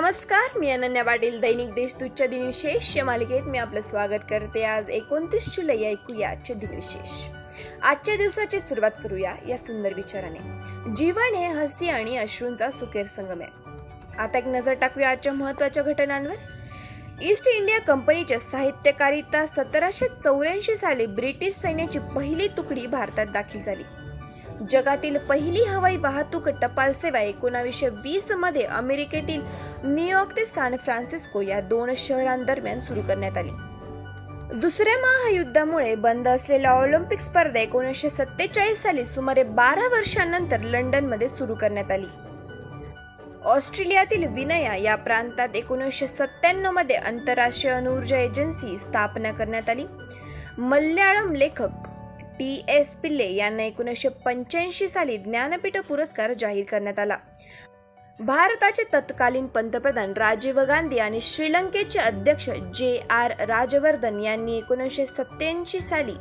नमस्कार मी अनन्या पाटील दैनिक देशदूतच्या दिनविशेष या मालिकेत मी आपलं स्वागत करते. आज एकोणतीस जुलै ऐकूया आजचे दिनविशेष. आजच्या दिवसाची सुरुवात करूया या सुंदर विचाराने. जीवन हे हसी आणि अश्रूंचा सुखेर संगम आहे. आता एक नजर टाकूया आजच्या महत्त्वाच्या घटनांवर. ईस्ट इंडिया कंपनीच्या साहित्यकारिता सतराशे चौऱ्याऐंशी साली ब्रिटिश सैन्याची पहिली तुकडी भारतात दाखल झाली. जगातील पहिली हवाई वाहतूक टपाल सेवा एकोणावीसशे वीसमध्ये अमेरिकेतील न्यूयॉर्क ते सॅन फ्रान्सिस्को या दोन शहरांदरम्यान सुरू करण्यात आली. दुसऱ्या महायुद्धामुळे बंद असलेल्या ऑलिम्पिक स्पर्धा एकोणीसशे सत्तेचाळीस साली सुमारे बारा वर्षांनंतर लंडनमध्ये सुरू करण्यात आली. ऑस्ट्रेलियातील विनया या प्रांतात एकोणीसशे सत्त्याण्णवमध्ये आंतरराष्ट्रीय अणुऊर्जा एजन्सी स्थापना करण्यात आली. मल्याळम लेखक टी एस पिल्ले यांना एकोणीसशे पंच्याऐंशी साली ज्ञानपीठ पुरस्कार जाहीर करण्यात आला. भारताचे तत्कालीन पंतप्रधान राजीव गांधी आणि श्रीलंकेचे अध्यक्ष जे आर राजवर्धन यांनी एकोणीसशे सत्याऐंशी साली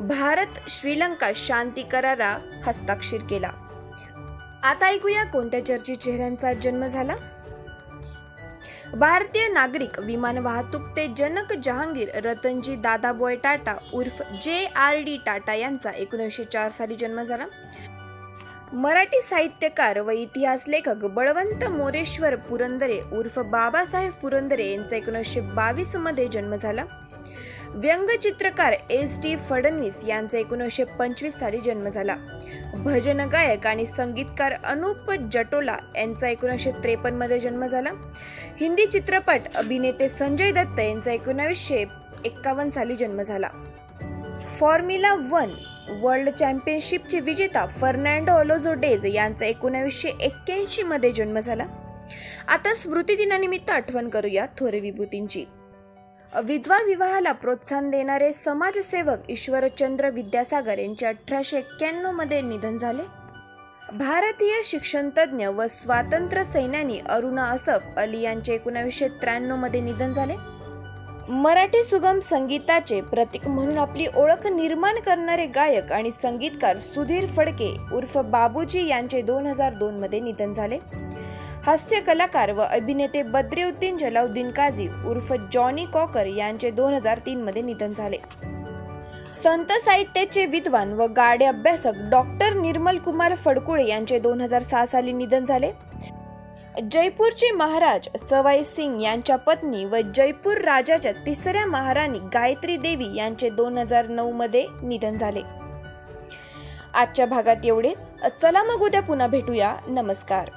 भारत श्रीलंका शांती करारा हस्ताक्षर केला. आता ऐकूया कोणत्या चर्चित चेहऱ्यांचा जन्म झाला? भारतीय नागरिक विमान वाहतूक ते जनक जहांगीर रतनजी दादाबोय टाटा उर्फ जे आर डी टाटा यांचा एकोणीसशे चार साली जन्म झाला. मराठी साहित्यकार व इतिहास लेखक बळवंत मोरेश्वर पुरंदरे उर्फ बाबासाहेब पुरंदरे यांचा एकोणीसशे बावीसमध्ये जन्म झाला. व्यंगचित्रकार एस टी फडणवीस यांचा एकोणीसशे पंचवीस साली जन्म झाला. भजन गायक आणि संगीतकार अनुप जटोला यांचा एकोणीसशे त्रेपन्नमध्ये जन्म झाला. हिंदी चित्रपट अभिनेते संजय दत्त यांचा एकोणावीसशे एक्कावन्न साली जन्म झाला. फॉर्म्युला वन वर्ल्ड चॅम्पियनशिपचे विजेता फर्नांडो अलोझो डेज यांचा एकोणावीसशे एक्क्याऐंशीमध्ये जन्म झाला. आता स्मृतिदिनानिमित्त आठवण करूया थोर विभूतींची. विधवा विवाहाला प्रोत्साहन देणारे समाजसेवक ईश्वरचंद्र विद्यासागर यांचे अठराशे एक्क्याण्णवमध्ये निधन झाले. भारतीय शिक्षणतज्ञ व स्वातंत्र्य सैन्यानी अरुणा असफ अली यांचे एकोणावीसशे त्र्याण्णवमध्ये निधन झाले. मराठी सुगम संगीताचे प्रतीक म्हणून आपली ओळख निर्माण करणारे गायक आणि संगीतकार सुधीर फडके उर्फ बाबूजी यांचे दोन हजार दोनमध्ये निधन झाले. हास्य कलाकार व अभिनेते बद्रेउद्दीन जलाउद्दीन काझी उर्फ जॉनी कॉकर यांचे दोन हजार तीनमध्ये निधन झाले. संत साहित्याचे विद्वान व गाडे अभ्यासक डॉक्टर निर्मल कुमार फडकुळे यांचे दोन हजार सहा साली निधन झाले. जयपूरचे महाराज सवाई सिंग यांच्या पत्नी व जयपूर राजाच्या तिसऱ्या महाराणी गायत्री देवी यांचे दोन हजार नऊमध्ये निधन झाले. आजच्या भागात एवढेच. चला मग उद्या पुन्हा भेटूया. नमस्कार.